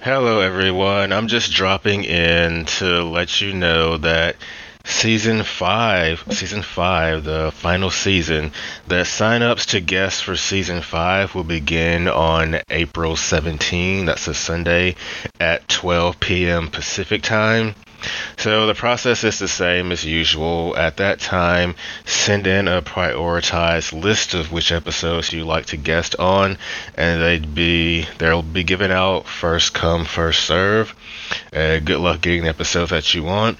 Hello, everyone. I'm just dropping in to let you know that season five, season five, the final season, the sign-ups to guests for season five will begin on April 17. That's a Sunday at 12 p.m. Pacific time. So the process is the same as usual. At that time, send in a prioritized list of which episodes you'd like to guest on, and they'd be they'll be given out first come first serve. Uh, good luck getting the episodes that you want.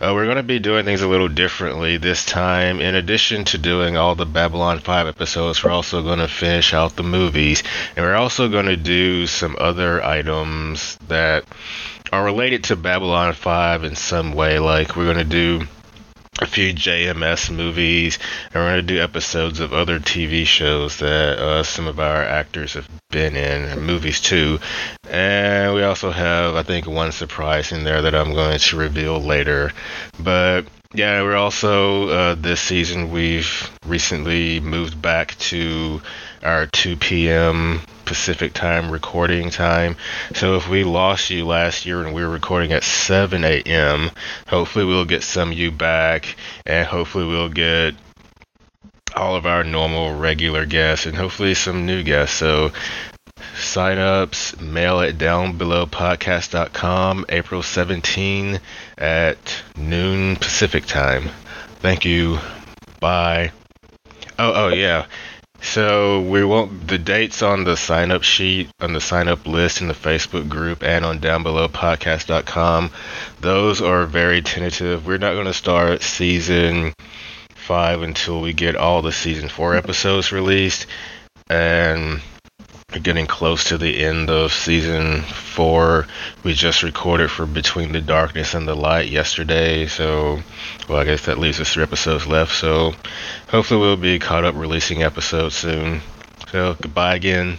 Uh, we're going to be doing things a little differently this time. In addition to doing all the Babylon 5 episodes, we're also going to finish out the movies, and we're also going to do some other items that are related to Babylon 5 in some way. Like, we're going to do a few JMS movies, and we're going to do episodes of other TV shows that uh, some of our actors have been in, movies too. And we also have, I think, one surprise in there that I'm going to reveal later. But yeah, we're also uh, this season we've recently moved back to our 2 p.m. Pacific time recording time. So if we lost you last year and we were recording at 7 a.m., hopefully we'll get some you back, and hopefully we'll get all of our normal regular guests and hopefully some new guests. So sign ups, mail it down below podcast.com, April 17 at noon Pacific time. Thank you. Bye. Oh, oh, yeah. So we want the dates on the sign up sheet, on the sign up list in the Facebook group, and on down below podcast.com. Those are very tentative. We're not going to start season five until we get all the season four episodes released. And getting close to the end of season four. We just recorded for Between the Darkness and the Light yesterday, so well, I guess that leaves us three episodes left. So hopefully we'll be caught up releasing episodes soon. So goodbye again.